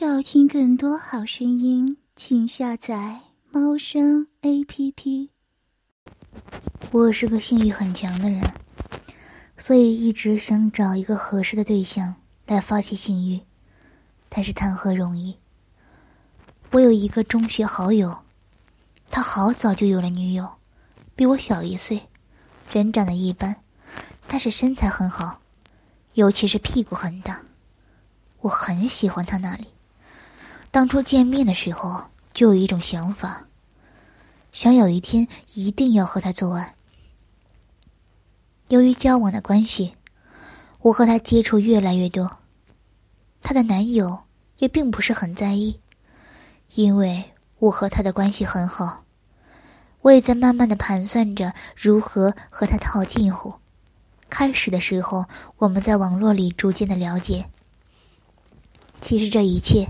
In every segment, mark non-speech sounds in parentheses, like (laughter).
要听更多好声音，请下载猫声 A P P。我是个性欲很强的人，所以一直想找一个合适的对象来发泄性欲，但是谈何容易？我有一个中学好友，他好早就有了女友，比我小一岁，人长得一般，但是身材很好，尤其是屁股很大，我很喜欢他那里。当初见面的时候，就有一种想法，想有一天一定要和他做爱。由于交往的关系，我和他接触越来越多，他的男友也并不是很在意，因为我和他的关系很好，我也在慢慢的盘算着如何和他套近乎。开始的时候，我们在网络里逐渐的了解，其实这一切。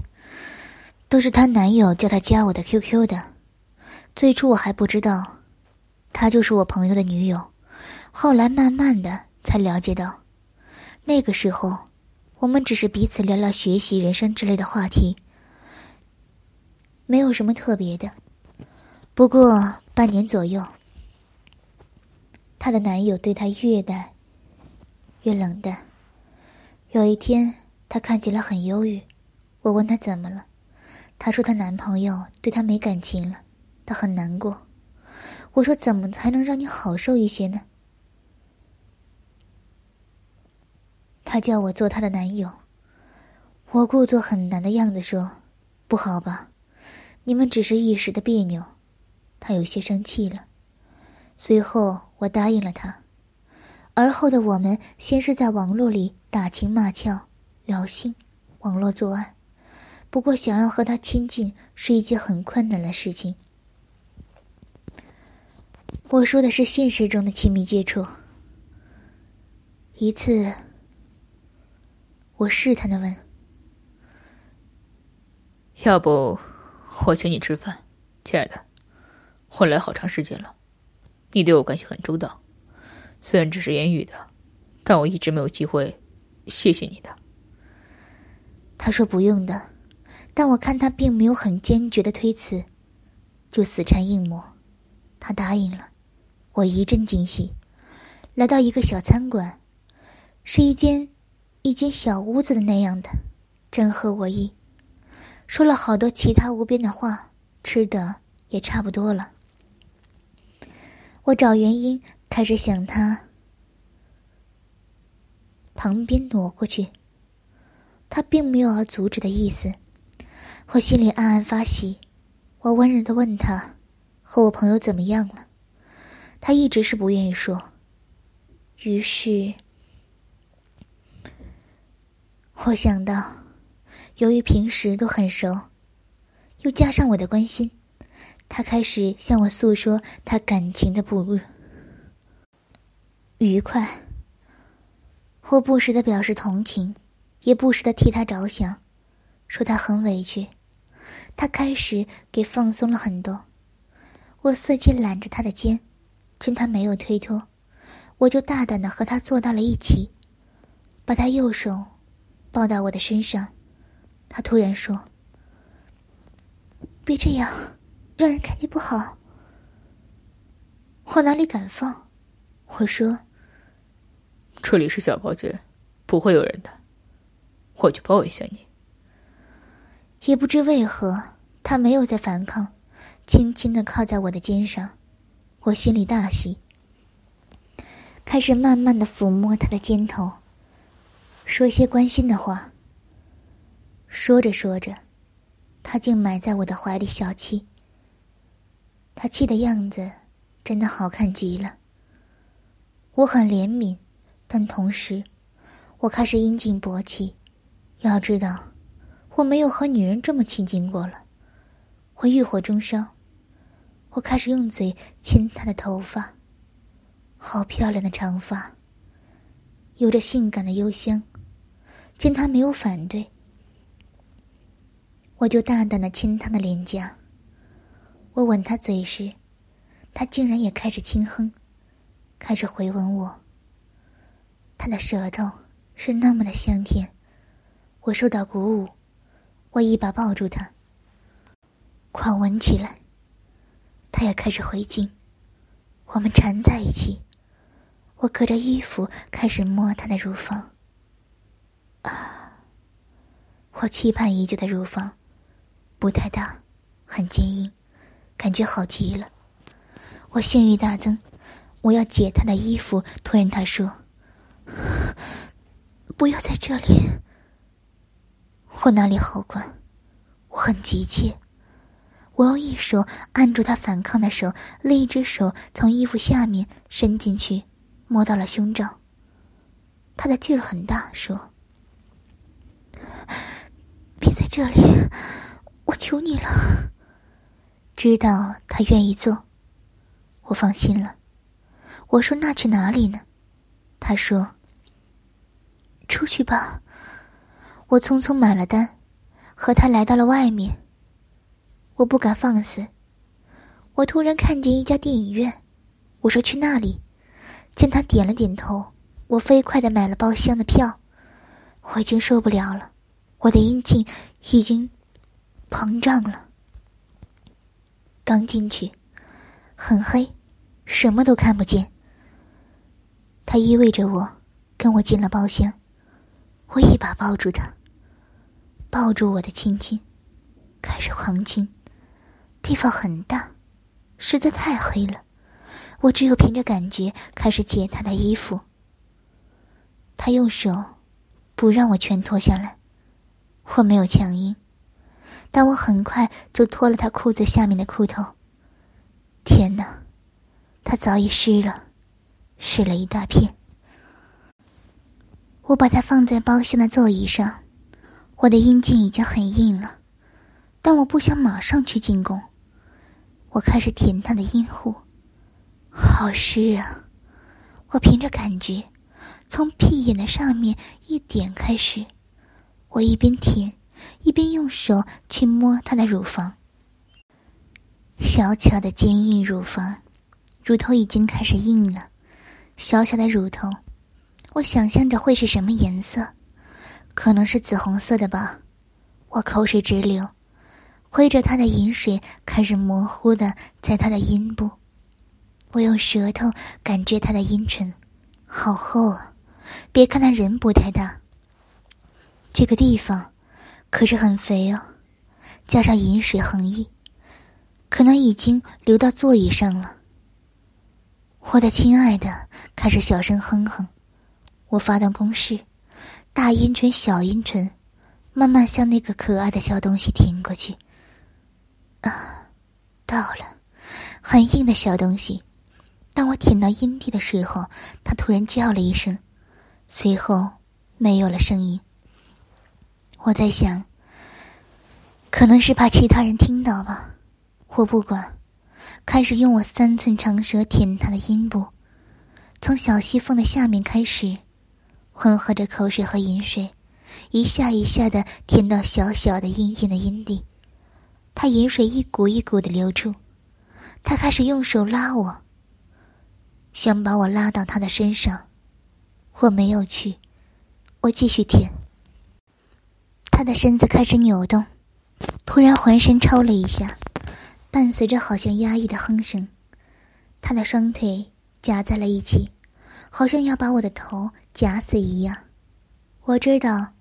都是她男友叫她加我的 QQ 的，最初我还不知道，她就是我朋友的女友，后来慢慢的才了解到，那个时候，我们只是彼此聊聊学习、人生之类的话题，没有什么特别的。不过半年左右，她的男友对她越淡越冷淡，有一天她看起来很忧郁，我问她怎么了。她说她男朋友对她没感情了，她很难过。我说怎么才能让你好受一些呢？他叫我做她的男友，我故作很难的样子说：“不好吧，你们只是一时的别扭。”她有些生气了。随后我答应了她，而后的我们先是在网络里打情骂俏、聊性、网络作案。不过，想要和他亲近是一件很困难的事情。我说的是现实中的亲密接触。一次，我试探的问：“要不我请你吃饭，亲爱的？混来好长时间了，你对我关系很周到，虽然只是言语的，但我一直没有机会谢谢你的。”他说：“不用的。”但我看他并没有很坚决的推辞，就死缠硬磨，他答应了，我一阵惊喜。来到一个小餐馆，是一间一间小屋子的那样的，正合我意。说了好多其他无边的话，吃的也差不多了。我找原因，开始想他旁边挪过去，他并没有要阻止的意思。我心里暗暗发喜，我温柔的问他：“和我朋友怎么样了？”他一直是不愿意说。于是，我想到，由于平时都很熟，又加上我的关心，他开始向我诉说他感情的不愉快。我不时的表示同情，也不时的替他着想，说他很委屈。他开始给放松了很多，我伺机揽着他的肩，见他没有推脱，我就大胆的和他坐到了一起，把他右手抱到我的身上。他突然说：“别这样，让人看见不好。”我哪里敢放？我说：“这里是小包间，不会有人的，我就抱一下你。”也不知为何，他没有再反抗，轻轻的靠在我的肩上，我心里大喜，开始慢慢的抚摸他的肩头，说些关心的话。说着说着，他竟埋在我的怀里小气。他气的样子，真的好看极了。我很怜悯，但同时，我开始阴茎勃起，要知道。我没有和女人这么亲近过了，我欲火中烧，我开始用嘴亲她的头发，好漂亮的长发，有着性感的幽香。见她没有反对，我就大胆的亲她的脸颊。我吻她嘴时，她竟然也开始轻哼，开始回吻我。她的舌头是那么的香甜，我受到鼓舞。我一把抱住他，狂吻起来。他也开始回敬，我们缠在一起。我隔着衣服开始摸他的乳房。啊！我期盼已久的乳房，不太大，很坚硬，感觉好极了。我性欲大增，我要解他的衣服。突然他说：“ (laughs) 不要在这里。”我哪里好管？我很急切。我用一手按住他反抗的手，另一只手从衣服下面伸进去，摸到了胸罩。他的劲儿很大，说：“别在这里，我求你了。”知道他愿意做，我放心了。我说：“那去哪里呢？”他说：“出去吧。”我匆匆买了单，和他来到了外面。我不敢放肆。我突然看见一家电影院，我说去那里。见他点了点头，我飞快的买了包厢的票。我已经受不了了，我的阴茎已经膨胀了。刚进去，很黑，什么都看不见。他依偎着我，跟我进了包厢。我一把抱住他，抱住我的亲亲，开始狂亲。地方很大，实在太黑了，我只有凭着感觉开始解他的衣服。他用手不让我全脱下来，我没有强硬，但我很快就脱了他裤子下面的裤头。天哪，他早已湿了，湿了一大片。我把他放在包厢的座椅上，我的阴茎已经很硬了，但我不想马上去进攻。我开始舔他的阴户，好湿啊！我凭着感觉，从屁眼的上面一点开始，我一边舔，一边用手去摸他的乳房。小巧的坚硬乳房，乳头已经开始硬了。小小的乳头，我想象着会是什么颜色？可能是紫红色的吧。我口水直流。挥着他的饮水，开始模糊的在他的阴部。我用舌头感觉他的阴唇，好厚啊！别看他人不太大，这个地方可是很肥哦。加上饮水横溢，可能已经流到座椅上了。我的亲爱的，开始小声哼哼。我发动攻势，大阴唇、小阴唇，慢慢向那个可爱的小东西挺过去。啊，到了，很硬的小东西。当我舔到阴蒂的时候，他突然叫了一声，随后没有了声音。我在想，可能是怕其他人听到吧。我不管，开始用我三寸长舌舔他的阴部，从小细缝的下面开始，混合着口水和饮水，一下一下的舔到小小的硬硬的阴蒂。他饮水一股一股的流出，他开始用手拉我，想把我拉到他的身上，我没有去，我继续舔。他的身子开始扭动，突然浑身抽了一下，伴随着好像压抑的哼声，他的双腿夹在了一起，好像要把我的头夹死一样。我知道，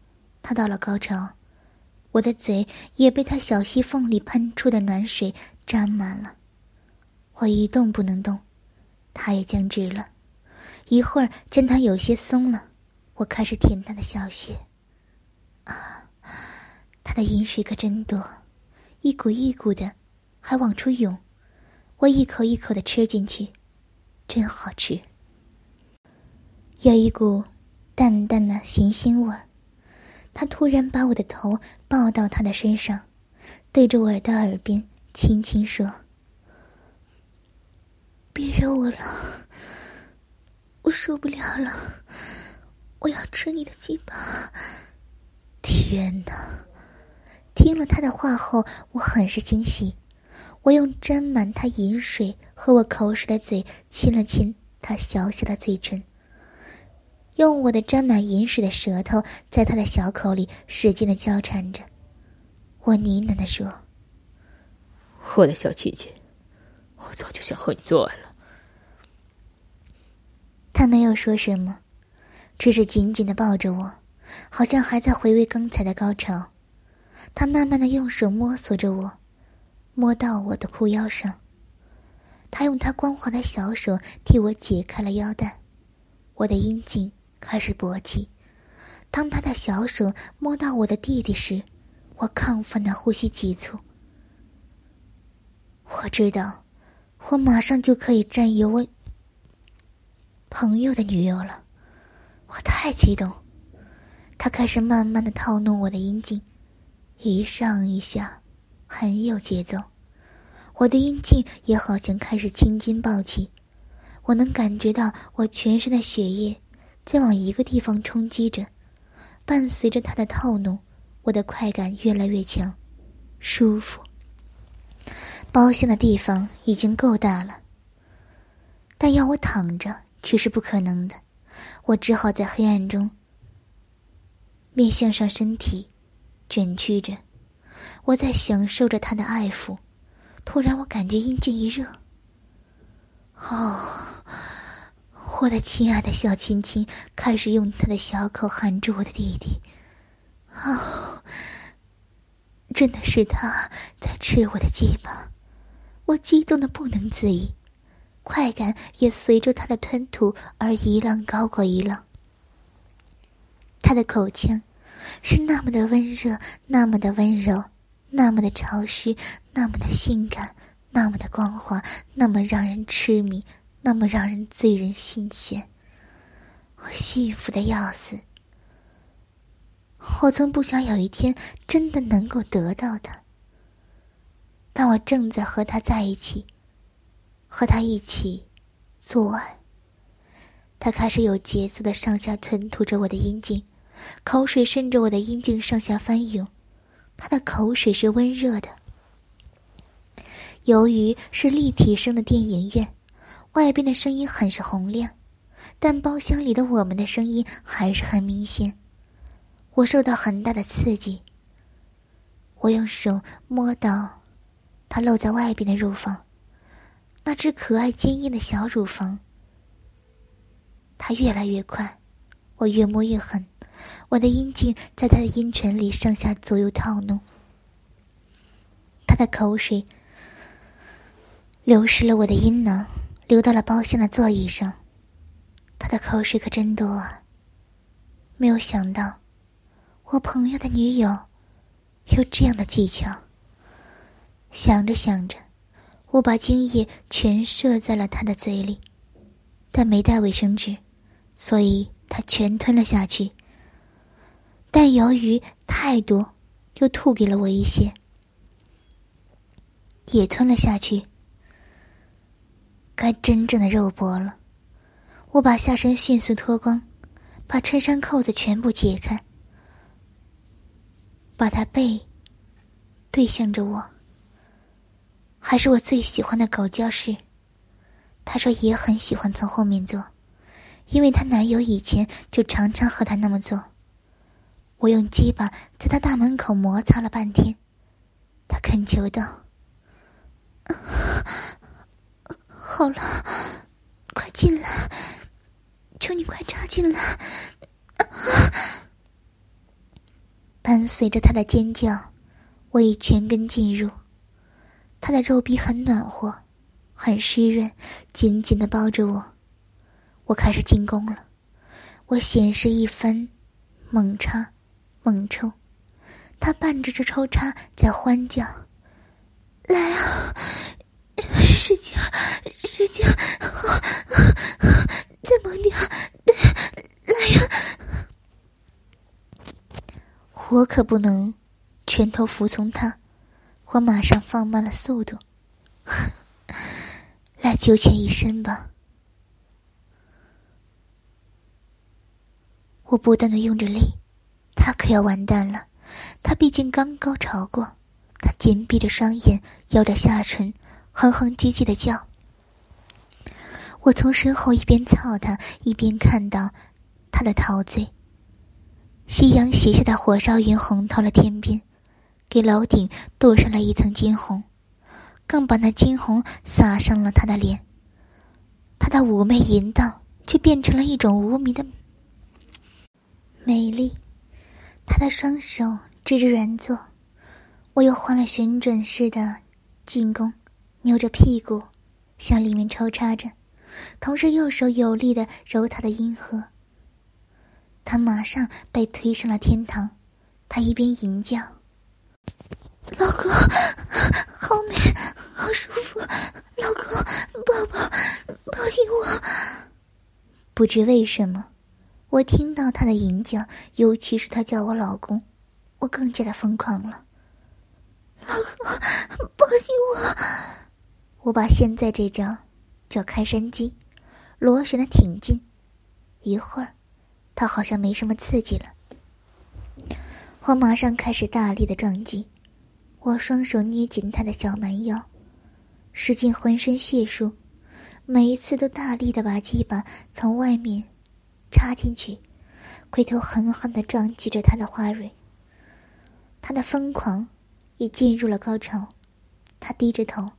他到了高潮。我的嘴也被他小细缝里喷出的暖水沾满了，我一动不能动，他也僵直了。一会儿，见他有些松了，我开始舔他的小穴。啊，他的饮水可真多，一股一股的，还往出涌。我一口一口的吃进去，真好吃。有一股淡淡的咸腥味儿。他突然把我的头抱到他的身上，对着我的耳边轻轻说：“别惹我了，我受不了了，我要吃你的鸡巴。”天哪！听了他的话后，我很是惊喜。我用沾满他饮水和我口水的嘴亲了亲他小小的嘴唇。用我的沾满饮水的舌头在他的小口里使劲的交缠着，我呢喃的说：“我的小姐姐，我早就想和你做爱了。”他没有说什么，只是紧紧的抱着我，好像还在回味刚才的高潮。他慢慢的用手摸索着我，摸到我的裤腰上。他用他光滑的小手替我解开了腰带，我的阴茎开始勃起。当他的小手摸到我的弟弟时，我亢奋的呼吸急促。我知道，我马上就可以占有我朋友的女友了，我太激动。他开始慢慢的套弄我的阴茎，一上一下，很有节奏。我的阴茎也好像开始青筋暴起，我能感觉到我全身的血液在往一个地方冲击着，伴随着他的套弄，我的快感越来越强，舒服。包厢的地方已经够大了，但要我躺着却是不可能的，我只好在黑暗中面向上身体卷曲着，我在享受着他的爱抚。突然，我感觉阴茎一热。哦，我的亲爱的小亲亲开始用他的小口含住我的弟弟。哦，真的是他在吃我的鸡巴，我激动的不能自已，快感也随着他的吞吐而一浪高过一浪。他的口腔是那么的温热，那么的温柔。那么的潮湿，那么的性感，那么的光滑，那么让人痴迷，那么让人醉人心弦。我幸福的要死。我曾不想有一天真的能够得到他，但我正在和他在一起，和他一起做爱。他开始有节奏的上下吞吐着我的阴茎，口水顺着我的阴茎上下翻涌。他的口水是温热的。由于是立体声的电影院，外边的声音很是洪亮，但包厢里的我们的声音还是很明显。我受到很大的刺激。我用手摸到他露在外边的乳房，那只可爱坚硬的小乳房。他越来越快，我越摸越狠。我的阴茎在他的阴唇里上下左右套弄，他的口水流失了我的阴囊，流到了包厢的座椅上。他的口水可真多啊！没有想到，我朋友的女友有这样的技巧。想着想着，我把精液全射在了他的嘴里，但没带卫生纸，所以他全吞了下去。但由于太多，又吐给了我一些，也吞了下去。该真正的肉搏了，我把下身迅速脱光，把衬衫扣子全部解开，把他背对向着我，还是我最喜欢的狗叫式。他说也很喜欢从后面做，因为他男友以前就常常和他那么做。我用鸡巴在他大门口摩擦了半天，他恳求道：“好了，快进来，求你快插进来！”伴随着他的尖叫，我已全根进入。他的肉壁很暖和，很湿润，紧紧的包着我。我开始进攻了，我显示一番猛插。猛抽，他伴着这抽插在欢叫：“来啊，使劲，使劲，再猛点，来呀！”我可不能全头服从他，我马上放慢了速度，(laughs) 来九浅一深吧。我不断的用着力。他可要完蛋了，他毕竟刚高潮过，他紧闭着双眼，咬着下唇，哼哼唧唧的叫。我从身后一边操他，一边看到他的陶醉。夕阳斜下的火烧云红透了天边，给楼顶镀上了一层金红，更把那金红洒上了他的脸。他的妩媚淫荡，却变成了一种无名的美丽。他的双手支着软座，我又换了旋转式的进攻，扭着屁股向里面抽插着，同时右手有力的揉他的阴核。他马上被推上了天堂，他一边吟叫：“老公，好美，好舒服，老公，抱抱，抱紧我。”不知为什么。我听到他的吟叫，尤其是他叫我老公，我更加的疯狂了。老公，抱紧我！我把现在这招叫开山机，螺旋的挺进。一会儿，他好像没什么刺激了，我马上开始大力的撞击。我双手捏紧他的小蛮腰，使尽浑身解数，每一次都大力的把鸡巴从外面。插进去，回头狠狠的撞击着他的花蕊。他的疯狂已进入了高潮，他低着头，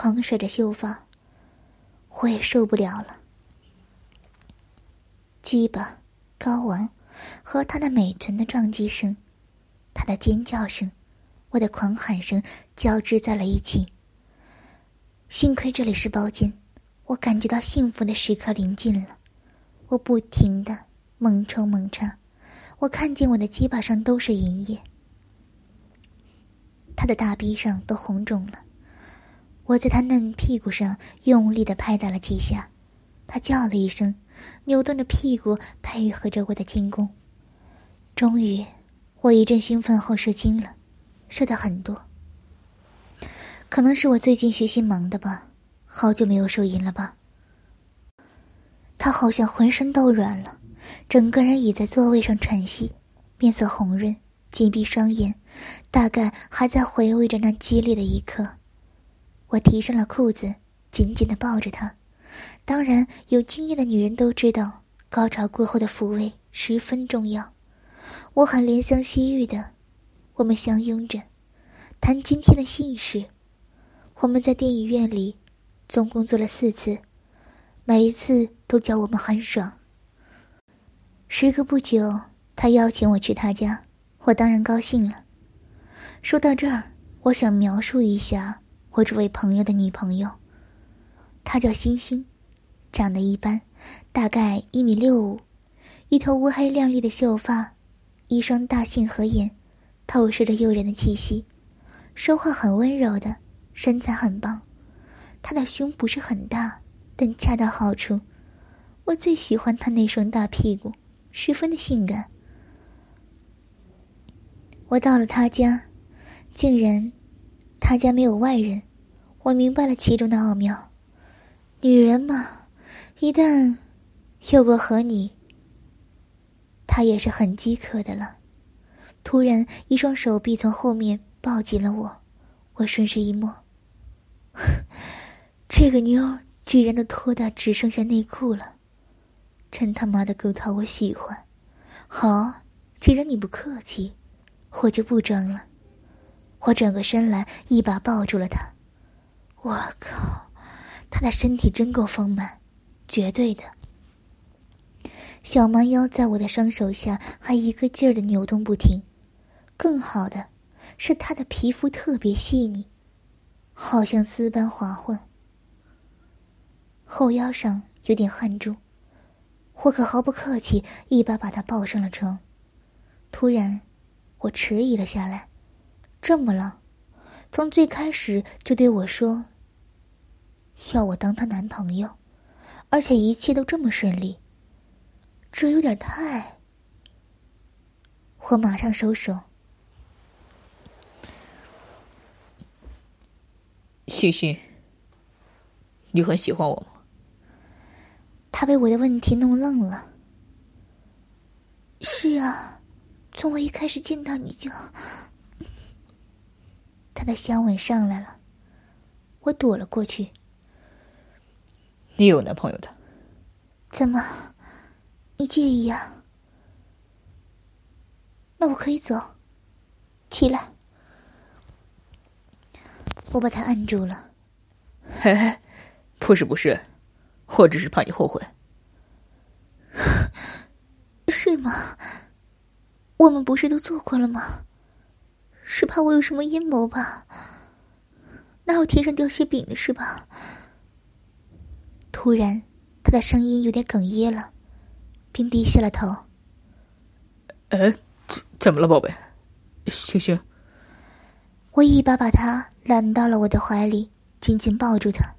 狂甩着秀发。我也受不了了。鸡巴、睾丸和他的美臀的撞击声，他的尖叫声，我的狂喊声交织在了一起。幸亏这里是包间，我感觉到幸福的时刻临近了。我不停的猛抽猛插，我看见我的鸡巴上都是银液，他的大臂上都红肿了。我在他嫩屁股上用力的拍打了几下，他叫了一声，扭动着屁股配合着我的进攻。终于，我一阵兴奋后射精了，射的很多。可能是我最近学习忙的吧，好久没有手淫了吧。他好像浑身都软了，整个人倚在座位上喘息，面色红润，紧闭双眼，大概还在回味着那激烈的一刻。我提上了裤子，紧紧的抱着他。当然，有经验的女人都知道，高潮过后的抚慰十分重要。我很怜香惜玉的，我们相拥着，谈今天的幸事。我们在电影院里，总共做了四次。每一次都叫我们很爽。时隔不久，他邀请我去他家，我当然高兴了。说到这儿，我想描述一下我这位朋友的女朋友。她叫星星，长得一般，大概一米六五，一头乌黑亮丽的秀发，一双大杏核眼，透射着诱人的气息，说话很温柔的，身材很棒。她的胸不是很大。但恰到好处，我最喜欢他那双大屁股，十分的性感。我到了他家，竟然他家没有外人，我明白了其中的奥妙。女人嘛，一旦有过和你，她也是很饥渴的了。突然，一双手臂从后面抱紧了我，我顺势一摸，(laughs) 这个妞。居然都脱到只剩下内裤了，真他妈的够套我喜欢。好，既然你不客气，我就不装了。我转过身来，一把抱住了他。我靠，他的身体真够丰满，绝对的。小蛮腰在我的双手下还一个劲儿的扭动不停。更好的是，他的皮肤特别细腻，好像丝般滑顺。后腰上有点汗珠，我可毫不客气，一把把他抱上了床。突然，我迟疑了下来。这么浪，从最开始就对我说要我当她男朋友，而且一切都这么顺利，这有点太……我马上收手。星星，你很喜欢我吗？他被我的问题弄愣了。是啊，从我一开始见到你就……他的香吻上来了，我躲了过去。你有男朋友的？怎么？你介意啊？那我可以走。起来。我把他按住了。嘿嘿，不是不是，我只是怕你后悔。(laughs) 是吗？我们不是都做过了吗？是怕我有什么阴谋吧？哪有天上掉馅饼的是吧？突然，他的声音有点哽咽了，并低下了头。呃，怎怎么了，宝贝？星星。我一把把他揽到了我的怀里，紧紧抱住他。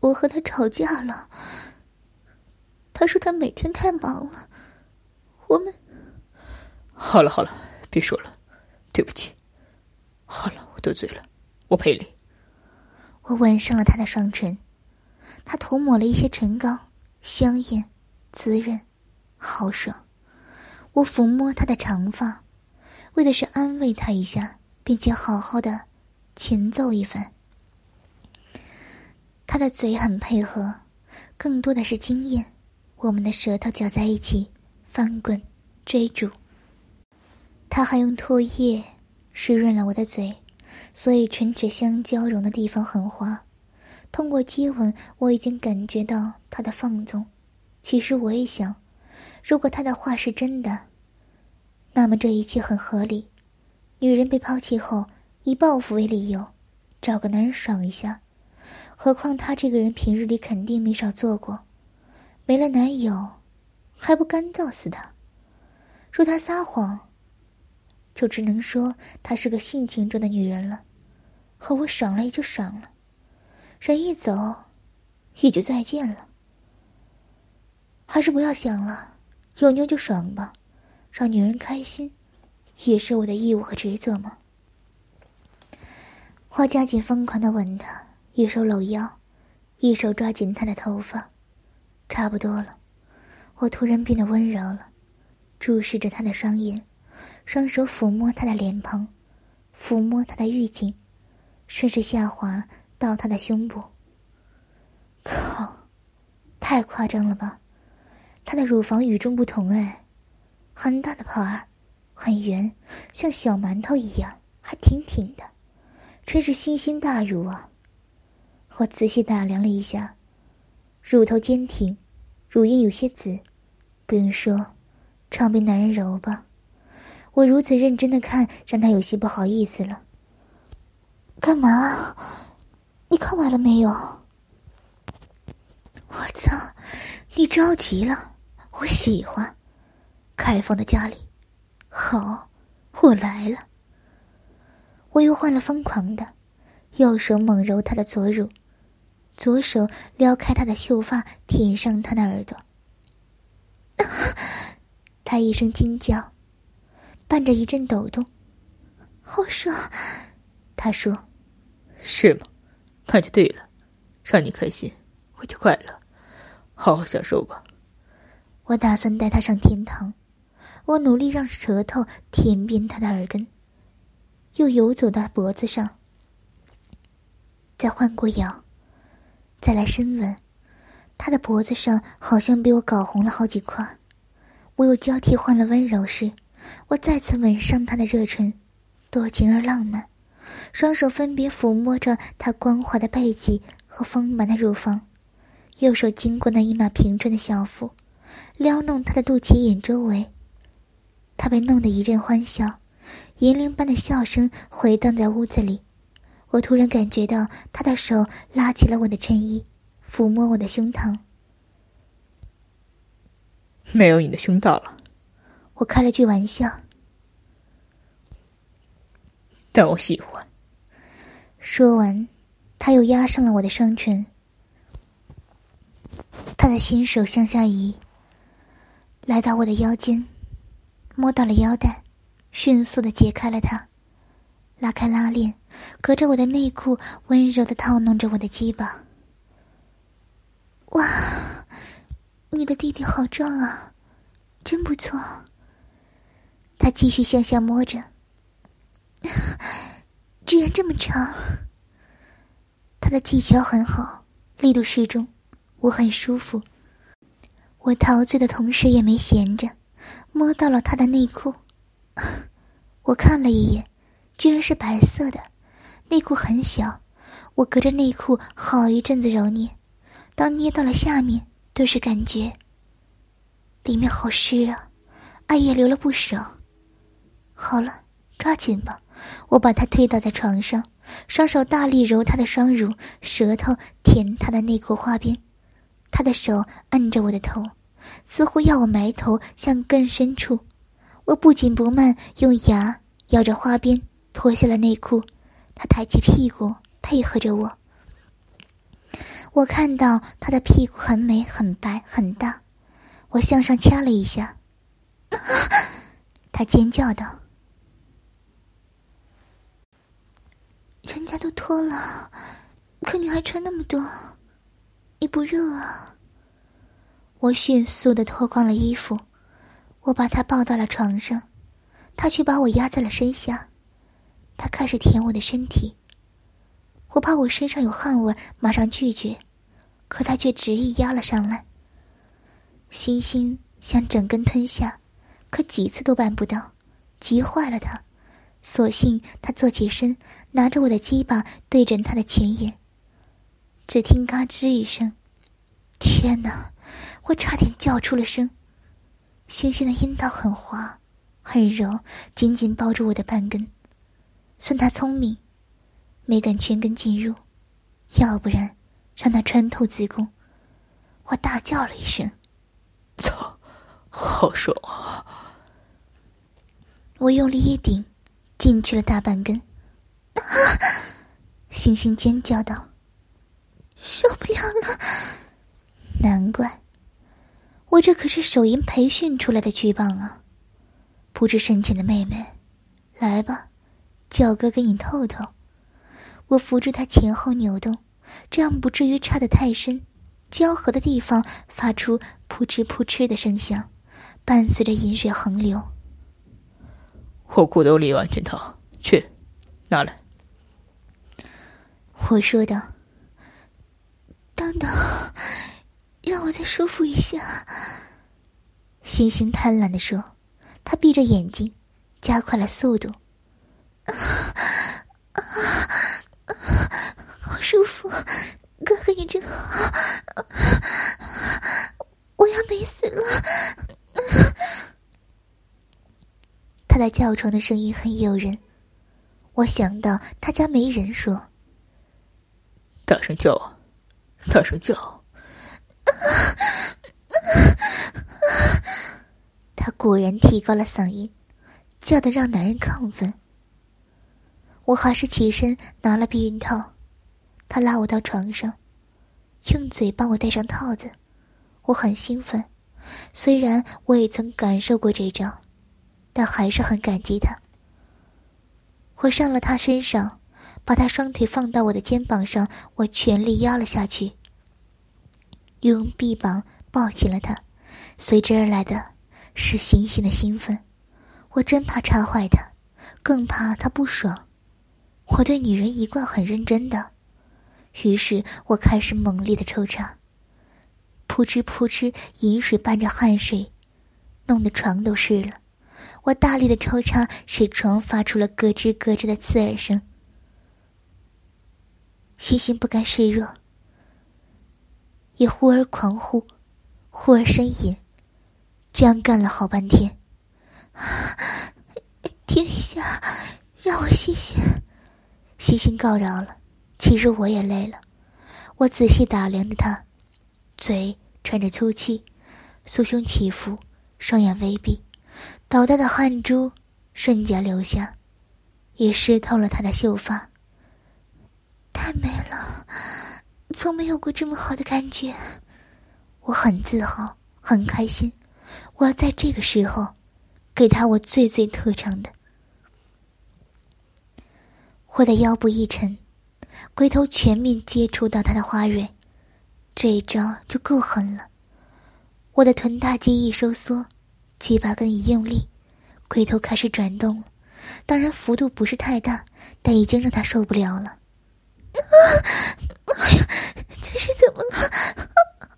我和他吵架了。他说他每天太忙了。我们。好了好了，别说了，对不起。好了，我得罪了，我赔礼。我吻上了他的双唇，他涂抹了一些唇膏，香艳、滋润、豪爽。我抚摸他的长发。为的是安慰他一下，并且好好的前奏一番。他的嘴很配合，更多的是经验。我们的舌头搅在一起，翻滚、追逐。他还用唾液湿润了我的嘴，所以唇齿相交融的地方很滑。通过接吻，我已经感觉到他的放纵。其实我也想，如果他的话是真的。那么这一切很合理，女人被抛弃后，以报复为理由，找个男人爽一下。何况他这个人平日里肯定没少做过，没了男友，还不干燥死他？若他撒谎，就只能说她是个性情中的女人了。和我爽了也就爽了，人一走，也就再见了。还是不要想了，有妞就爽吧。让女人开心，也是我的义务和职责嘛？我加紧疯狂的吻他，一手搂腰，一手抓紧他的头发。差不多了，我突然变得温柔了，注视着他的双眼，双手抚摸他的脸庞，抚摸他的玉颈，顺势下滑到他的胸部。靠，太夸张了吧！他的乳房与众不同哎。很大的泡儿，很圆，像小馒头一样，还挺挺的，真是星星大乳啊！我仔细打量了一下，乳头坚挺，乳晕有些紫，不用说，常被男人揉吧。我如此认真的看，让他有些不好意思了。干嘛？你看完了没有？我操！你着急了，我喜欢。开放的家里，好，我来了。我又换了疯狂的，右手猛揉他的左乳，左手撩开他的秀发，舔上他的耳朵。他一声惊叫，伴着一阵抖动，好爽。他说：“是吗？那就对了，让你开心，我就快乐，好好享受吧。”我打算带他上天堂。我努力让舌头舔遍他的耳根，又游走到脖子上，再换过咬，再来深吻。他的脖子上好像被我搞红了好几块。我又交替换了温柔时，我再次吻上他的热唇，多情而浪漫。双手分别抚摸着他光滑的背脊和丰满的乳房，右手经过那一马平川的小腹，撩弄他的肚脐眼周围。他被弄得一阵欢笑，银铃般的笑声回荡在屋子里。我突然感觉到他的手拉起了我的衬衣，抚摸我的胸膛。没有你的胸大了，我开了句玩笑。但我喜欢。说完，他又压上了我的双唇。他的新手向下移，来到我的腰间。摸到了腰带，迅速的解开了它，拉开拉链，隔着我的内裤，温柔的套弄着我的鸡巴。哇，你的弟弟好壮啊，真不错。他继续向下摸着，居然这么长。他的技巧很好，力度适中，我很舒服。我陶醉的同时也没闲着。摸到了他的内裤，我看了一眼，居然是白色的，内裤很小，我隔着内裤好一阵子揉捏，当捏到了下面，顿时感觉里面好湿啊，爱液流了不少。好了，抓紧吧，我把他推倒在床上，双手大力揉他的双乳，舌头舔他的内裤花边，他的手按着我的头，似乎要我埋头向更深处。我不紧不慢，用牙咬着花边。脱下了内裤，他抬起屁股配合着我。我看到他的屁股很美、很白、很大，我向上掐了一下，他尖叫道：“人家都脱了，可你还穿那么多，你不热啊？”我迅速的脱光了衣服，我把他抱到了床上，他却把我压在了身下。他开始舔我的身体，我怕我身上有汗味，马上拒绝，可他却执意压了上来。星星想整根吞下，可几次都办不到，急坏了他。索性他坐起身，拿着我的鸡巴对准他的前眼。只听嘎吱一声，天哪！我差点叫出了声。星星的阴道很滑，很柔，紧紧抱住我的半根。算他聪明，没敢全根进入，要不然让他穿透子宫。我大叫了一声：“操，好爽啊！”我用力一顶，进去了大半根。(laughs) 星星尖叫道：“受不了了！”难怪，我这可是手淫培训出来的巨棒啊！不知深浅的妹妹，来吧。叫哥给你透透，我扶住他前后扭动，这样不至于插得太深，交合的地方发出扑哧扑哧的声响，伴随着饮水横流。我裤兜里有安全套，去，拿来。我说道：“等等，让我再舒服一下。”星星贪婪的说，他闭着眼睛，加快了速度。啊啊！好舒服，哥哥你真好，我要美死了。他的叫床的声音很诱人，我想到他家没人，说：“大声叫啊，大声叫！” (laughs) 他果然提高了嗓音，叫得让男人亢奋。我还是起身拿了避孕套，他拉我到床上，用嘴帮我戴上套子。我很兴奋，虽然我也曾感受过这招，但还是很感激他。我上了他身上，把他双腿放到我的肩膀上，我全力压了下去，用臂膀抱紧了他。随之而来的是星星的兴奋，我真怕插坏他，更怕他不爽。我对女人一贯很认真的，于是我开始猛烈的抽插，扑哧扑哧，饮水伴着汗水，弄得床都湿了。我大力的抽插，使床发出了咯吱咯吱的刺耳声。星星不甘示弱，也忽而狂呼，忽而呻吟，这样干了好半天。(sighs) 停一下，让我歇歇。星星告饶了，其实我也累了。我仔细打量着他，嘴喘着粗气，酥胸起伏，双眼微闭，倒带的汗珠瞬间流下，也湿透了他的秀发。太美了，从没有过这么好的感觉。我很自豪，很开心。我要在这个时候，给他我最最特长的。我的腰部一沉，龟头全面接触到他的花蕊，这一招就够狠了。我的臀大肌一收缩，鸡巴根一用力，龟头开始转动。当然幅度不是太大，但已经让他受不了了。啊哎呀，这是怎么了？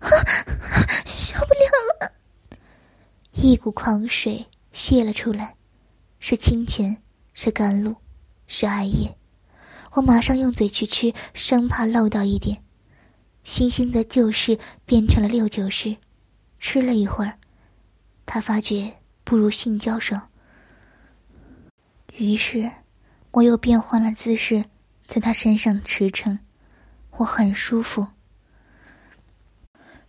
(laughs) 受不了了！一股狂水泄了出来，是清泉，是甘露。是艾叶。我马上用嘴去吃，生怕漏到一点。星星的旧事变成了六九式，吃了一会儿，他发觉不如性交爽，于是我又变换了姿势，在他身上驰骋，我很舒服。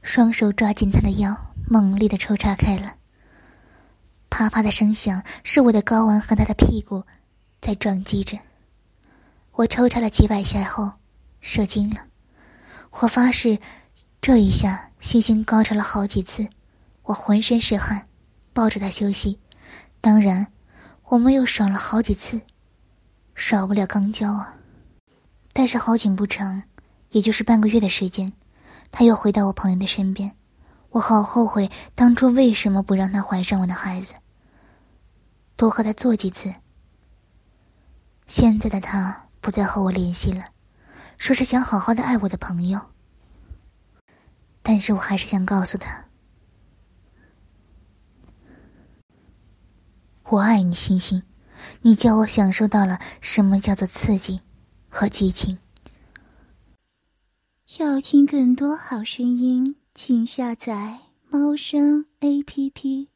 双手抓紧他的腰，猛烈的抽插开了。啪啪的声响是我的睾丸和他的屁股在撞击着。我抽插了几百下后，射精了。我发誓，这一下星星高潮了好几次，我浑身是汗，抱着他休息。当然，我们又爽了好几次，少不了肛交啊。但是好景不长，也就是半个月的时间，他又回到我朋友的身边。我好后悔当初为什么不让他怀上我的孩子，多和他做几次。现在的他不再和我联系了，说是想好好的爱我的朋友。但是我还是想告诉他，我爱你，星星，你叫我享受到了什么叫做刺激和激情。要听更多好声音。请下载猫声 A P P。